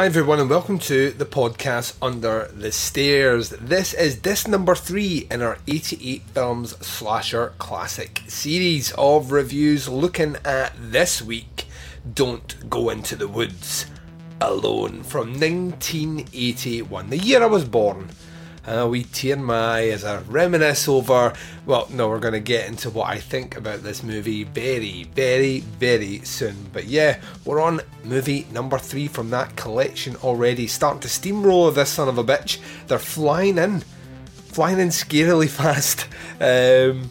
Hi everyone and welcome to the podcast Under the Stairs. This is disc number three in our 88 films slasher classic series of reviews looking at this week Don't Go Into the Woods Alone from 1981, the year I was born. Uh, we tear my as I reminisce over. Well, no, we're going to get into what I think about this movie very, very, very soon. But yeah, we're on movie number three from that collection already. Starting to steamroll this son of a bitch. They're flying in, flying in scarily fast. Um,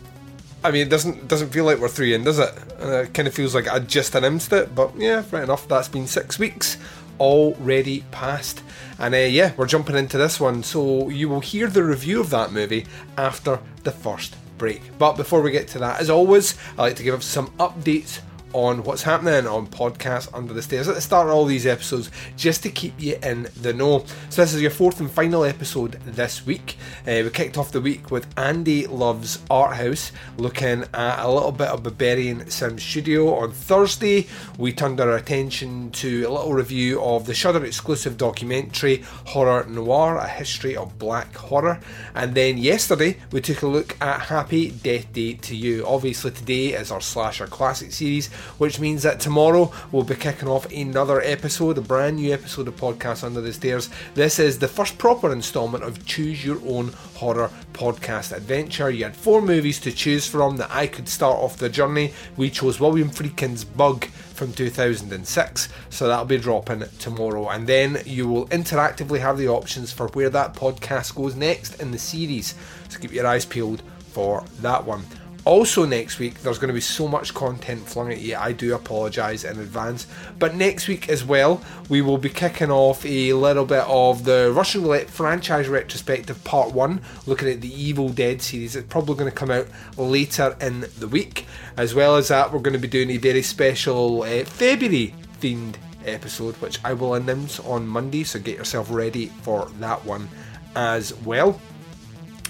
I mean, it doesn't doesn't feel like we're three in, does it? Uh, it kind of feels like I just announced it, but yeah, right enough. That's been six weeks already passed. And uh, yeah, we're jumping into this one, so you will hear the review of that movie after the first break. But before we get to that, as always, I like to give some updates on what's happening on Podcast Under the Stairs at the start of all these episodes just to keep you in the know. So, this is your fourth and final episode this week. Uh, we kicked off the week with Andy Love's Art House, looking at a little bit of Berberian Sim Studio. On Thursday, we turned our attention to a little review of the Shudder exclusive documentary Horror Noir, a history of black horror. And then yesterday, we took a look at Happy Death Day to You. Obviously, today is our slasher classic series which means that tomorrow we'll be kicking off another episode, a brand new episode of Podcast Under the Stairs. This is the first proper instalment of Choose Your Own Horror Podcast Adventure. You had four movies to choose from that I could start off the journey. We chose William Friedkin's Bug from 2006, so that'll be dropping tomorrow. And then you will interactively have the options for where that podcast goes next in the series. So keep your eyes peeled for that one. Also, next week, there's going to be so much content flung at you. I do apologise in advance. But next week as well, we will be kicking off a little bit of the Russian Roulette franchise retrospective part one, looking at the Evil Dead series. It's probably going to come out later in the week. As well as that, we're going to be doing a very special uh, February themed episode, which I will announce on Monday. So get yourself ready for that one as well.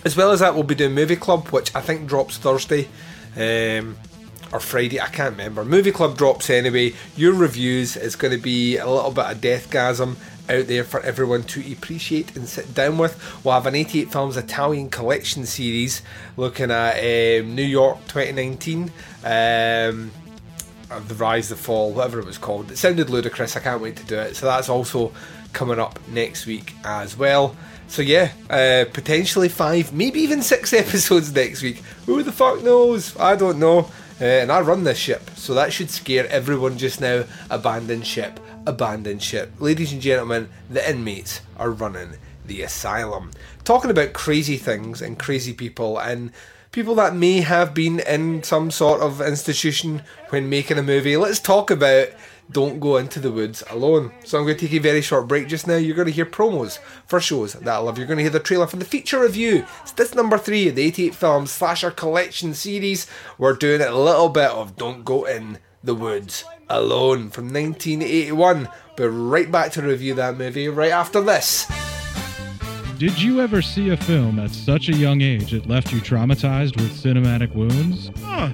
As well as that, we'll be doing Movie Club, which I think drops Thursday um, or Friday. I can't remember. Movie Club drops anyway. Your reviews is going to be a little bit of deathgasm out there for everyone to appreciate and sit down with. We'll have an 88 Films Italian collection series looking at um, New York 2019. Um, the Rise, the Fall, whatever it was called. It sounded ludicrous. I can't wait to do it. So that's also coming up next week as well. So yeah, uh, potentially five, maybe even six episodes next week. Who the fuck knows? I don't know. Uh, and I run this ship, so that should scare everyone just now. Abandon ship, abandon ship. Ladies and gentlemen, the inmates are running the asylum. Talking about crazy things and crazy people and people that may have been in some sort of institution when making a movie. Let's talk about don't go into the woods alone. So I'm going to take a very short break just now. You're going to hear promos for shows that I love. You're going to hear the trailer for the feature review. It's this number three of the 88 Films Slasher Collection series. We're doing a little bit of Don't Go In the Woods Alone from 1981. But right back to review that movie right after this. Did you ever see a film at such a young age it left you traumatized with cinematic wounds? Ah,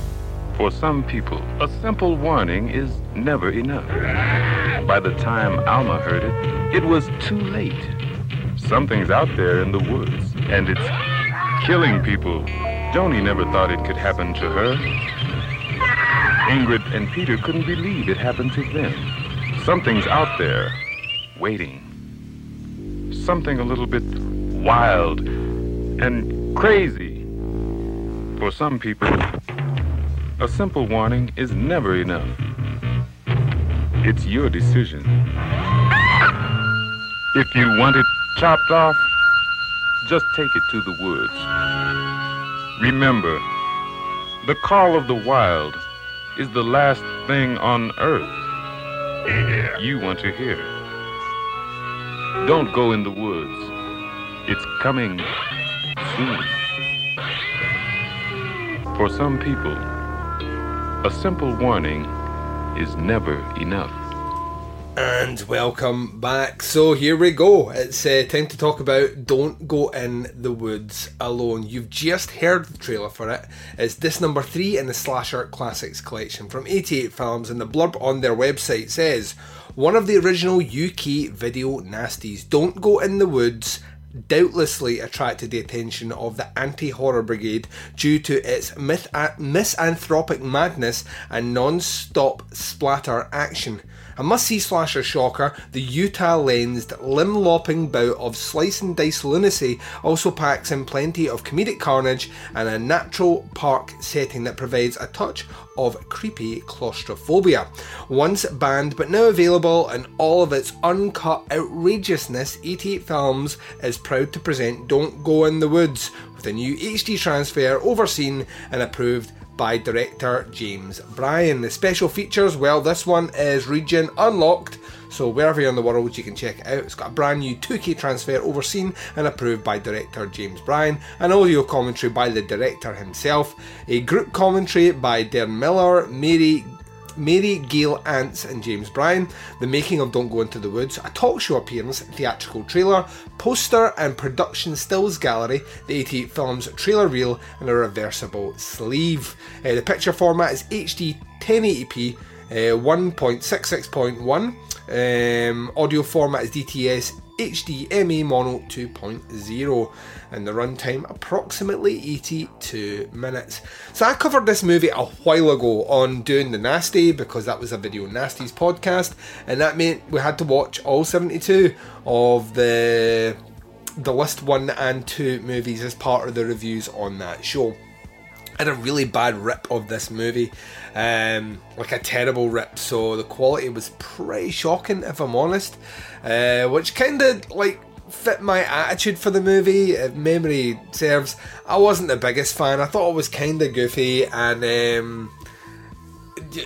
For some people, a simple warning is never enough. By the time Alma heard it, it was too late. Something's out there in the woods, and it's killing people. Joni never thought it could happen to her. Ingrid and Peter couldn't believe it happened to them. Something's out there, waiting. Something a little bit wild and crazy. For some people, a simple warning is never enough. It's your decision. If you want it chopped off, just take it to the woods. Remember, the call of the wild is the last thing on earth you want to hear. Don't go in the woods. It's coming soon. For some people, a simple warning is never enough. And welcome back. So here we go. It's uh, time to talk about Don't Go in the Woods Alone. You've just heard the trailer for it. It's this number three in the Slasher Classics collection from 88 Films, and the blurb on their website says one of the original UK video nasties. Don't Go in the Woods doubtlessly attracted the attention of the anti horror brigade due to its myth- misanthropic madness and non stop splatter action. A must see slasher shocker, the Utah lensed, limb lopping bout of slice and dice lunacy also packs in plenty of comedic carnage and a natural park setting that provides a touch of creepy claustrophobia. Once banned but now available in all of its uncut outrageousness, 88 Films is proud to present Don't Go in the Woods with a new HD transfer overseen and approved by director James Bryan. The special features, well, this one is region unlocked, so wherever you're in the world, you can check it out. It's got a brand new 2K transfer overseen and approved by director James Bryan, an audio commentary by the director himself, a group commentary by Darren Miller, Mary Mary Gail Artz and James Bryan, the making of Don't Go Into the Woods, a talk show appearance, theatrical trailer, poster and production stills gallery, the 88 Films trailer reel, and a reversible sleeve. Uh, the picture format is HD 1080p, uh, 1.66.1. Um, audio format is DTS HD MA Mono 2.0 and the runtime approximately 82 minutes. So I covered this movie a while ago on Doing the Nasty because that was a Video Nasties podcast and that meant we had to watch all 72 of the the list 1 and 2 movies as part of the reviews on that show. Had a really bad rip of this movie, um, like a terrible rip. So the quality was pretty shocking, if I'm honest, uh, which kind of like fit my attitude for the movie. If memory serves, I wasn't the biggest fan. I thought it was kind of goofy and um,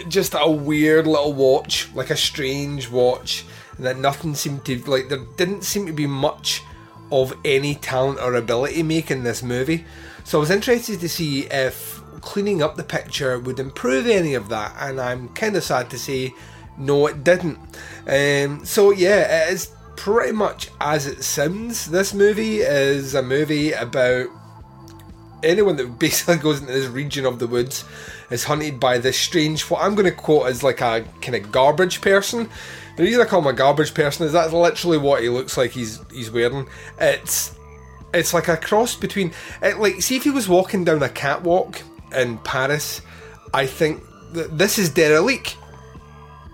just a weird little watch, like a strange watch, and that nothing seemed to like there didn't seem to be much of any talent or ability making this movie. So I was interested to see if cleaning up the picture would improve any of that, and I'm kind of sad to say no, it didn't. Um, so yeah, it is pretty much as it sounds. This movie is a movie about anyone that basically goes into this region of the woods is hunted by this strange, what I'm going to quote as like a kind of garbage person. The reason I call him a garbage person is that's literally what he looks like he's he's wearing. It's it's like a cross between it, like see if he was walking down a catwalk in Paris, I think th- this is Derelicte.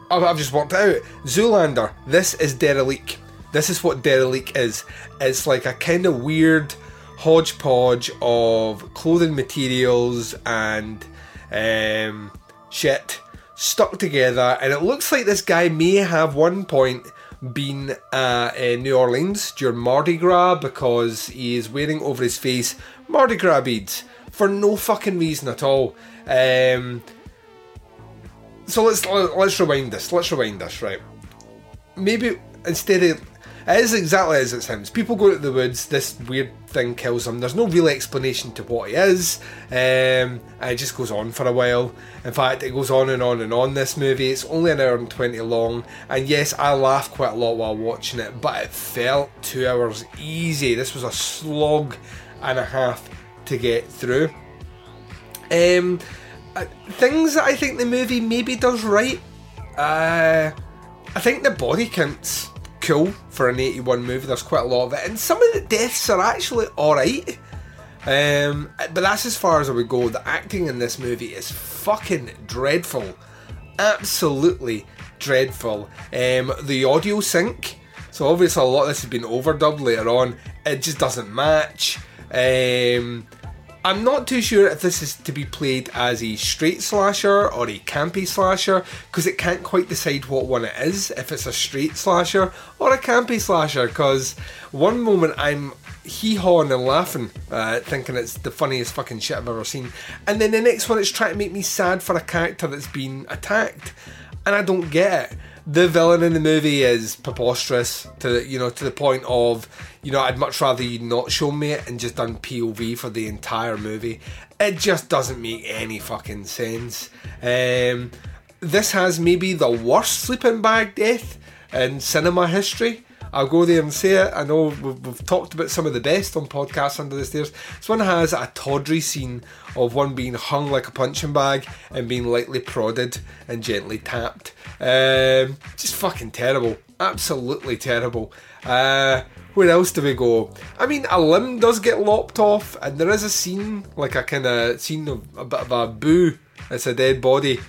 I've, I've just worked out. Zoolander, this is Derelicte. This is what Derelicte is. It's like a kind of weird hodgepodge of clothing materials and um, shit stuck together, and it looks like this guy may have one point been uh, in New Orleans during Mardi Gras because he is wearing over his face Mardi Gras beads for no fucking reason at all. Um, so let's let's rewind this. Let's rewind this, right? Maybe instead of it is exactly as it sounds. People go to the woods. This weird thing kills him. There's no real explanation to what he is, um, and it just goes on for a while. In fact, it goes on and on and on. This movie. It's only an hour and twenty long, and yes, I laughed quite a lot while watching it, but it felt two hours easy. This was a slog and a half to get through. Um, uh, things that I think the movie maybe does right. Uh, I think the body counts cool for an 81 movie. There's quite a lot of it, and some of the deaths are actually alright. Um, but that's as far as I would go. The acting in this movie is fucking dreadful. Absolutely dreadful. Um, the audio sync, so obviously a lot of this has been overdubbed later on, it just doesn't match. Um, I'm not too sure if this is to be played as a straight slasher or a campy slasher because it can't quite decide what one it is, if it's a straight slasher or a campy slasher. Because one moment I'm hee hawing and laughing, uh, thinking it's the funniest fucking shit I've ever seen, and then the next one it's trying to make me sad for a character that's been attacked, and I don't get it the villain in the movie is preposterous to you know to the point of you know I'd much rather you not show me it and just done POV for the entire movie. It just doesn't make any fucking sense. Um, this has maybe the worst sleeping bag death in cinema history. I'll go there and say it. I know we've, we've, talked about some of the best on podcasts under the stairs. This one has a tawdry scene of one being hung like a punching bag and being lightly prodded and gently tapped. Um, just fucking terrible. Absolutely terrible. Uh, where else do we go? I mean, a limb does get lopped off, and there is a scene, like a kind of scene of a bit of a boo. It's a dead body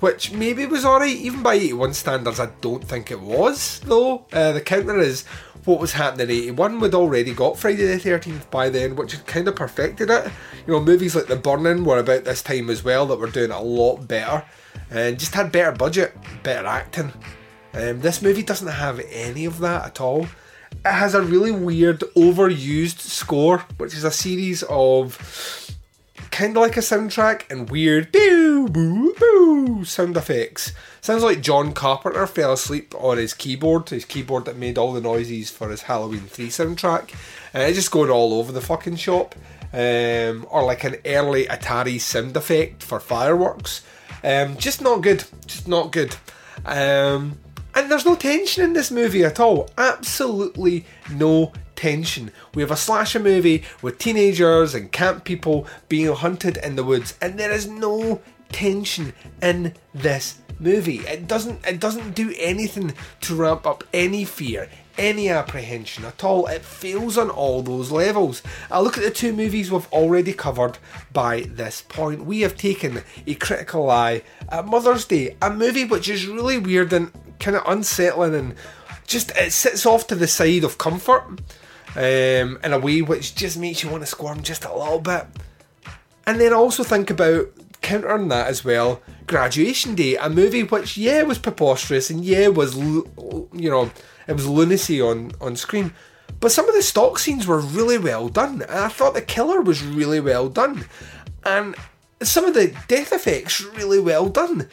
which maybe was alright, even by 81 standards, I don't think it was, though. Uh, the counter is what was happening in 81. We'd already got Friday the 13th by then, which had kind of perfected it. You know, movies like The Burning were about this time as well that were doing a lot better and just had better budget, better acting. Um, this movie doesn't have any of that at all. It has a really weird, overused score, which is a series of kind of like a soundtrack and weird boo boo boo sound effects. Sounds like John Carpenter fell asleep on his keyboard, his keyboard that made all the noises for his Halloween 3 soundtrack. And it's just going all over the fucking shop. Um, or like an early Atari sound effect for fireworks. Um, just not good. Just not good. Um, and there's no tension in this movie at all. Absolutely no tension. We have a slasher movie with teenagers and camp people being hunted in the woods, and there is no tension in this movie. It doesn't it doesn't do anything to ramp up any fear, any apprehension at all. It fails on all those levels. I look at the two movies we've already covered by this point. We have taken a critical eye at Mother's Day, a movie which is really weird and kind of unsettling and just it sits off to the side of comfort um, in a way which just makes you want to squirm just a little bit. And then also think about countering that as well. Graduation Day, a movie which yeah was preposterous and yeah was you know it was lunacy on on screen, but some of the stock scenes were really well done. And I thought the killer was really well done, and some of the death effects really well done.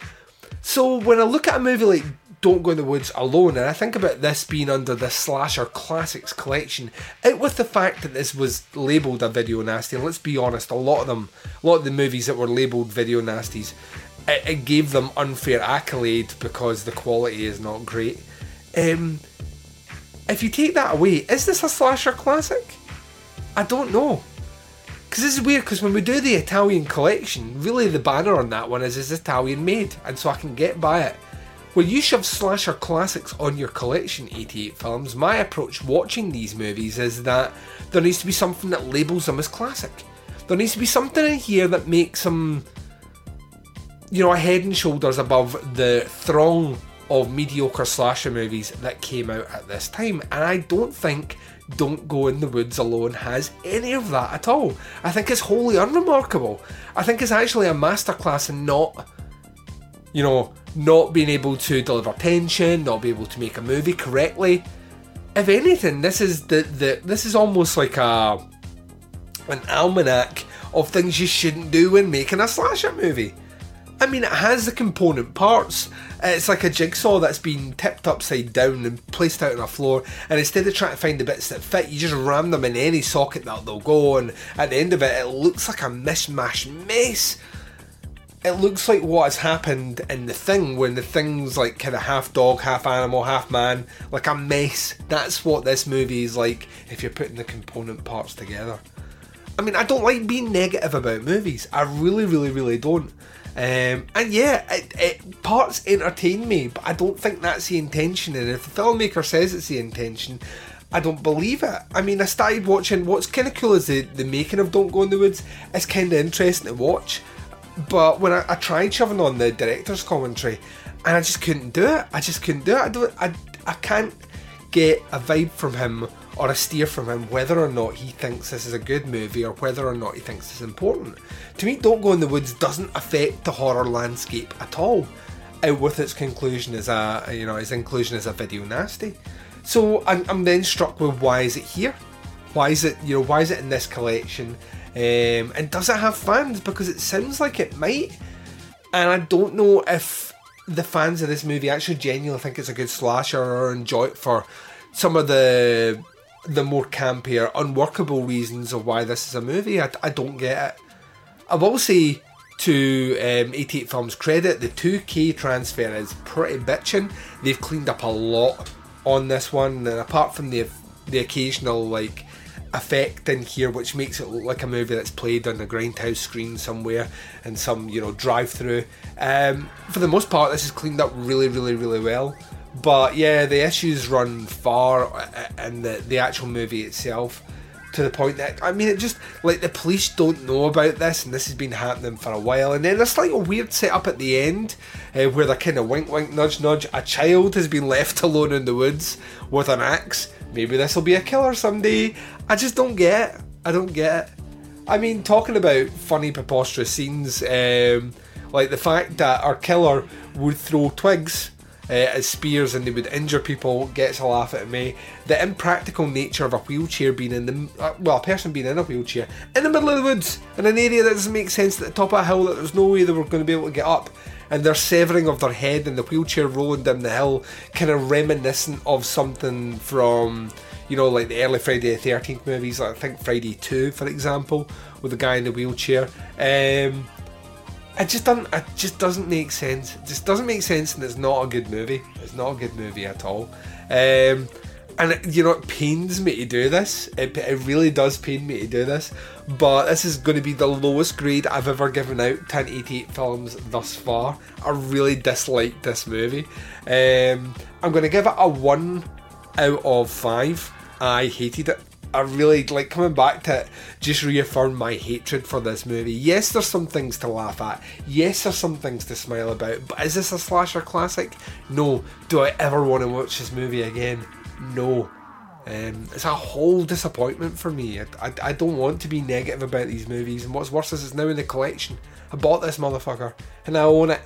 So when I look at a movie like don't Go in the Woods alone. And I think about this being under the Slasher Classics collection, out with the fact that this was labelled a video nasty. And let's be honest, a lot of them, a lot of the movies that were labelled video nasties, it, it, gave them unfair accolade because the quality is not great. Um, if you take that away, is this a Slasher Classic? I don't know. Because this is weird, because when we do the Italian collection, really the banner on that one is, is Italian made, and so I can get by it. When you shove slasher classics on your collection 88 films, my approach watching these movies is that there needs to be something that labels them as classic. There needs to be something in here that makes them, you know, a head and shoulders above the throng of mediocre slasher movies that came out at this time, and I don't think Don't Go in the Woods Alone has any of that at all. I think it's wholly unremarkable. I think it's actually a masterclass in not, you know, not being able to deliver tension, not be able to make a movie correctly. If anything, this is the, the this is almost like a an almanac of things you shouldn't do when making a slasher movie. I mean, it has the component parts. It's like a jigsaw that's been tipped upside down and placed out on a floor, and instead of trying to find the bits that fit, you just ram them in any socket that they'll go, and at the end of it, it looks like a mishmash mess. It looks like what has happened in the thing when the thing's like kind of half dog, half animal, half man, like a mess. That's what this movie is like if you're putting the component parts together. I mean, I don't like being negative about movies. I really, really, really don't. Um, and yeah, it, it, parts entertain me, but I don't think that's the intention. And if the filmmaker says it's the intention, I don't believe it. I mean, I started watching. What's kind of cool is the the making of Don't Go in the Woods. It's kind of interesting to watch, but when I, I tried shoving on the director's commentary, and I just couldn't do it. I just couldn't do it. I don't. I I can't get a vibe from him or a steer from him whether or not he thinks this is a good movie or whether or not he thinks it's important. To me, Don't Go in the Woods doesn't affect the horror landscape at all, out with its conclusion as a you know its inclusion as a video nasty. So I'm, I'm then struck with why is it here? Why is it you know why is it in this collection? Um, and does it have fans? Because it sounds like it might, and I don't know if the fans of this movie actually genuinely think it's a good slasher or enjoy it for some of the the more campier, unworkable reasons of why this is a movie. I, I don't get it. I will say to um, 88 Films' credit, the 2K transfer is pretty bitching. They've cleaned up a lot on this one, and apart from the the occasional like effect in here, which makes it look like a movie that's played on a grindhouse screen somewhere in some you know drive-through. Um, for the most part, this is cleaned up really, really, really well. But yeah, the issues run far in the, the actual movie itself to the point that I mean it just like the police don't know about this and this has been happening for a while and then there's like a weird setup at the end uh, where they're kind of wink wink nudge nudge. A child has been left alone in the woods with an axe. Maybe this will be a killer someday. I just don't get it. I don't get it. I mean talking about funny preposterous scenes um, like the fact that our killer would throw twigs uh, as spears and they would injure people gets a laugh at me. The impractical nature of a wheelchair being in the uh, well, a person being in a wheelchair in the middle of the woods in an area that doesn't make sense at the top of a hill that there's no way they were going to be able to get up. And their severing of their head and the wheelchair rolling down the hill, kind of reminiscent of something from, you know, like the early Friday the 13th movies, like I think Friday 2, for example, with the guy in the wheelchair. Um, it just doesn't it just doesn't make sense. It just doesn't make sense and it's not a good movie. It's not a good movie at all. Um, and it, you know it pains me to do this. It, it really does pain me to do this. But this is going to be the lowest grade I've ever given out 1088 films thus far. I really dislike this movie. Um, I'm going to give it a one out of five. I hated it. I really like coming back to it, just reaffirm my hatred for this movie. Yes, there's some things to laugh at. Yes, there's some things to smile about. But is this a slasher classic? No. Do I ever want to watch this movie again? No. Um, it's a whole disappointment for me. I, I, I, don't want to be negative about these movies, and what's worse is it's now in the collection. I bought this motherfucker, and I own it.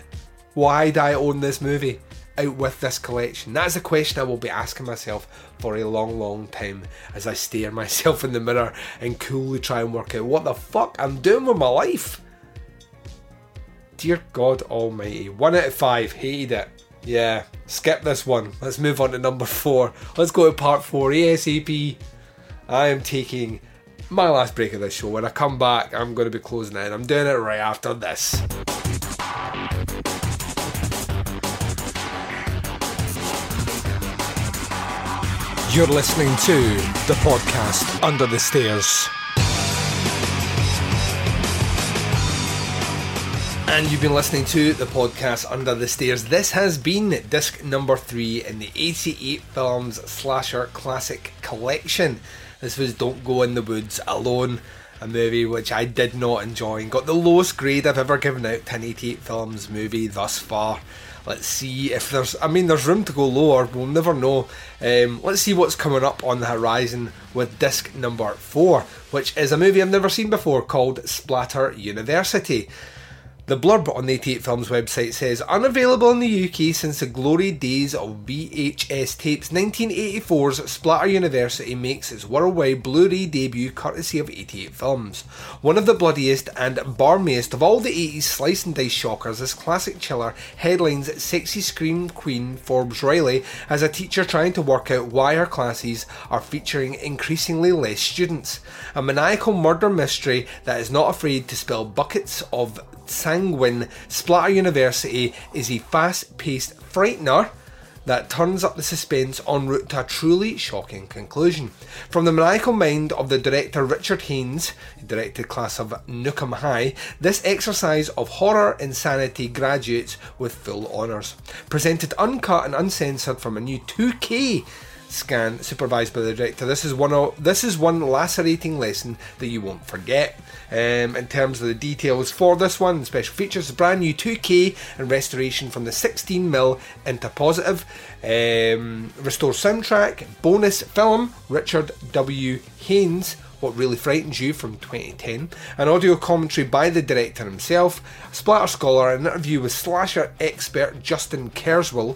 Why do I own this movie? Out with this collection? That is a question I will be asking myself for a long, long time as I stare myself in the mirror and coolly try and work out what the fuck I'm doing with my life. Dear God Almighty. One out of five, hated it. Yeah, skip this one. Let's move on to number four. Let's go to part four ASAP. I am taking my last break of this show. When I come back, I'm going to be closing it. I'm doing it right after this. You're listening to the podcast Under the Stairs. And you've been listening to the podcast Under the Stairs. This has been disc number three in the 88 Films Slasher Classic Collection. This was Don't Go in the Woods Alone, a movie which I did not enjoy and got the lowest grade I've ever given out to an 88 Films movie thus far. Let's see if there's. I mean, there's room to go lower. We'll never know. Um, let's see what's coming up on the horizon with disc number four, which is a movie I've never seen before called Splatter University. The blurb on the 88 Films website says unavailable in the UK since the glory days of VHS tapes, 1984's Splatter University makes its worldwide Blu-ray debut courtesy of 88 Films. One of the bloodiest and barmiest of all the 80s slice and dice shockers, this classic chiller headlines sexy scream queen Forbes Riley as a teacher trying to work out why her classes are featuring increasingly less students. A maniacal murder mystery that is not afraid to spill buckets of sanguine, Splatter University is a fast paced frightener that turns up the suspense en route to a truly shocking conclusion. From the maniacal mind of the director Richard Haines, who directed Class of Nuke 'Em High, this exercise of horror insanity graduates with full honours. Presented uncut and uncensored from a new 2K scan supervised by the director. This is one of, this is one lacerating lesson that you won't forget. Um, in terms of the details for this one, special features, brand new 2K and restoration from the 16mm into positive. Um, restore soundtrack, bonus film, Richard W. Haines. What Really Frightens You from 2010, an audio commentary by the director himself, splatter scholar, an interview with slasher expert Justin Kerswell,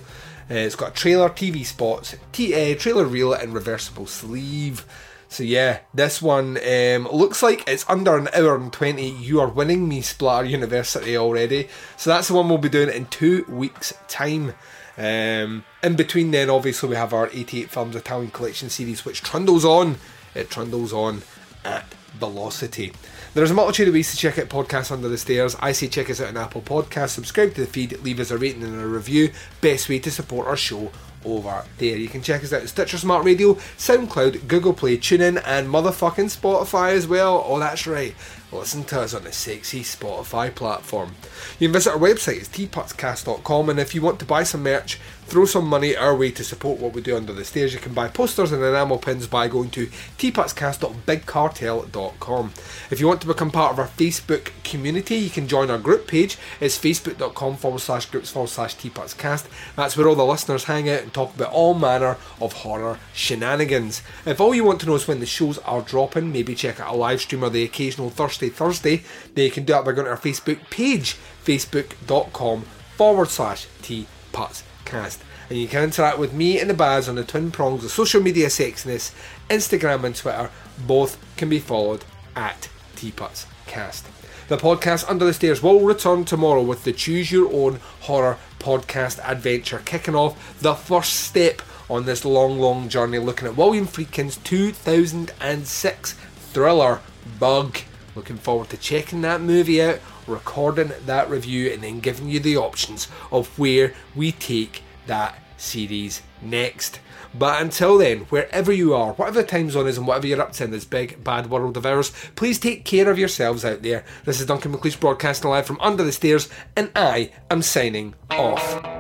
uh, it's got a trailer, TV spots, t- uh, trailer reel, and reversible sleeve. So yeah, this one um, looks like it's under an hour and 20. You are winning me, Splatter University, already. So that's the one we'll be doing in two weeks' time. Um, in between then, obviously, we have our 88 Films Italian Collection series, which trundles on. It trundles on at velocity. There's a multitude of ways to check out podcasts under the stairs. I say check us out on Apple Podcasts, subscribe to the feed, leave us a rating and a review. Best way to support our show over there. You can check us out at Stitcher Smart Radio, SoundCloud, Google Play, TuneIn, and motherfucking Spotify as well. Oh, that's right. Listen to us on the sexy Spotify platform. You can visit our website, it's teapotscast.com, and if you want to buy some merch, throw some money our way to support what we do under the stairs, you can buy posters and enamel pins by going to teapotscast.bigcartel.com. If you want to become part of our Facebook community, you can join our group page. It's facebook.com forward slash groups forward slash teapotscast. That's where all the listeners hang out and talk about all manner of horror shenanigans. If all you want to know is when the shows are dropping, maybe check out a live stream or the occasional Thursday Thursday, then you can do that by going to our Facebook page, facebook.com forward slash teapotscast. Cast, and you can interact with me and the Baz on the twin prongs of social media sexiness, Instagram and Twitter. Both can be followed at Teapots Cast. The podcast Under the Stairs will return tomorrow with the Choose Your Own Horror podcast adventure, kicking off the first step on this long, long journey looking at William Friedkin's 2006 thriller Bug. Looking forward to checking that movie out, recording that review, and then giving you the options of where we take that series next. But until then, wherever you are, whatever the time zone is, and whatever you're up to in this big bad world of ours, please take care of yourselves out there. This is Duncan McLeish broadcasting live from under the stairs, and I am signing off.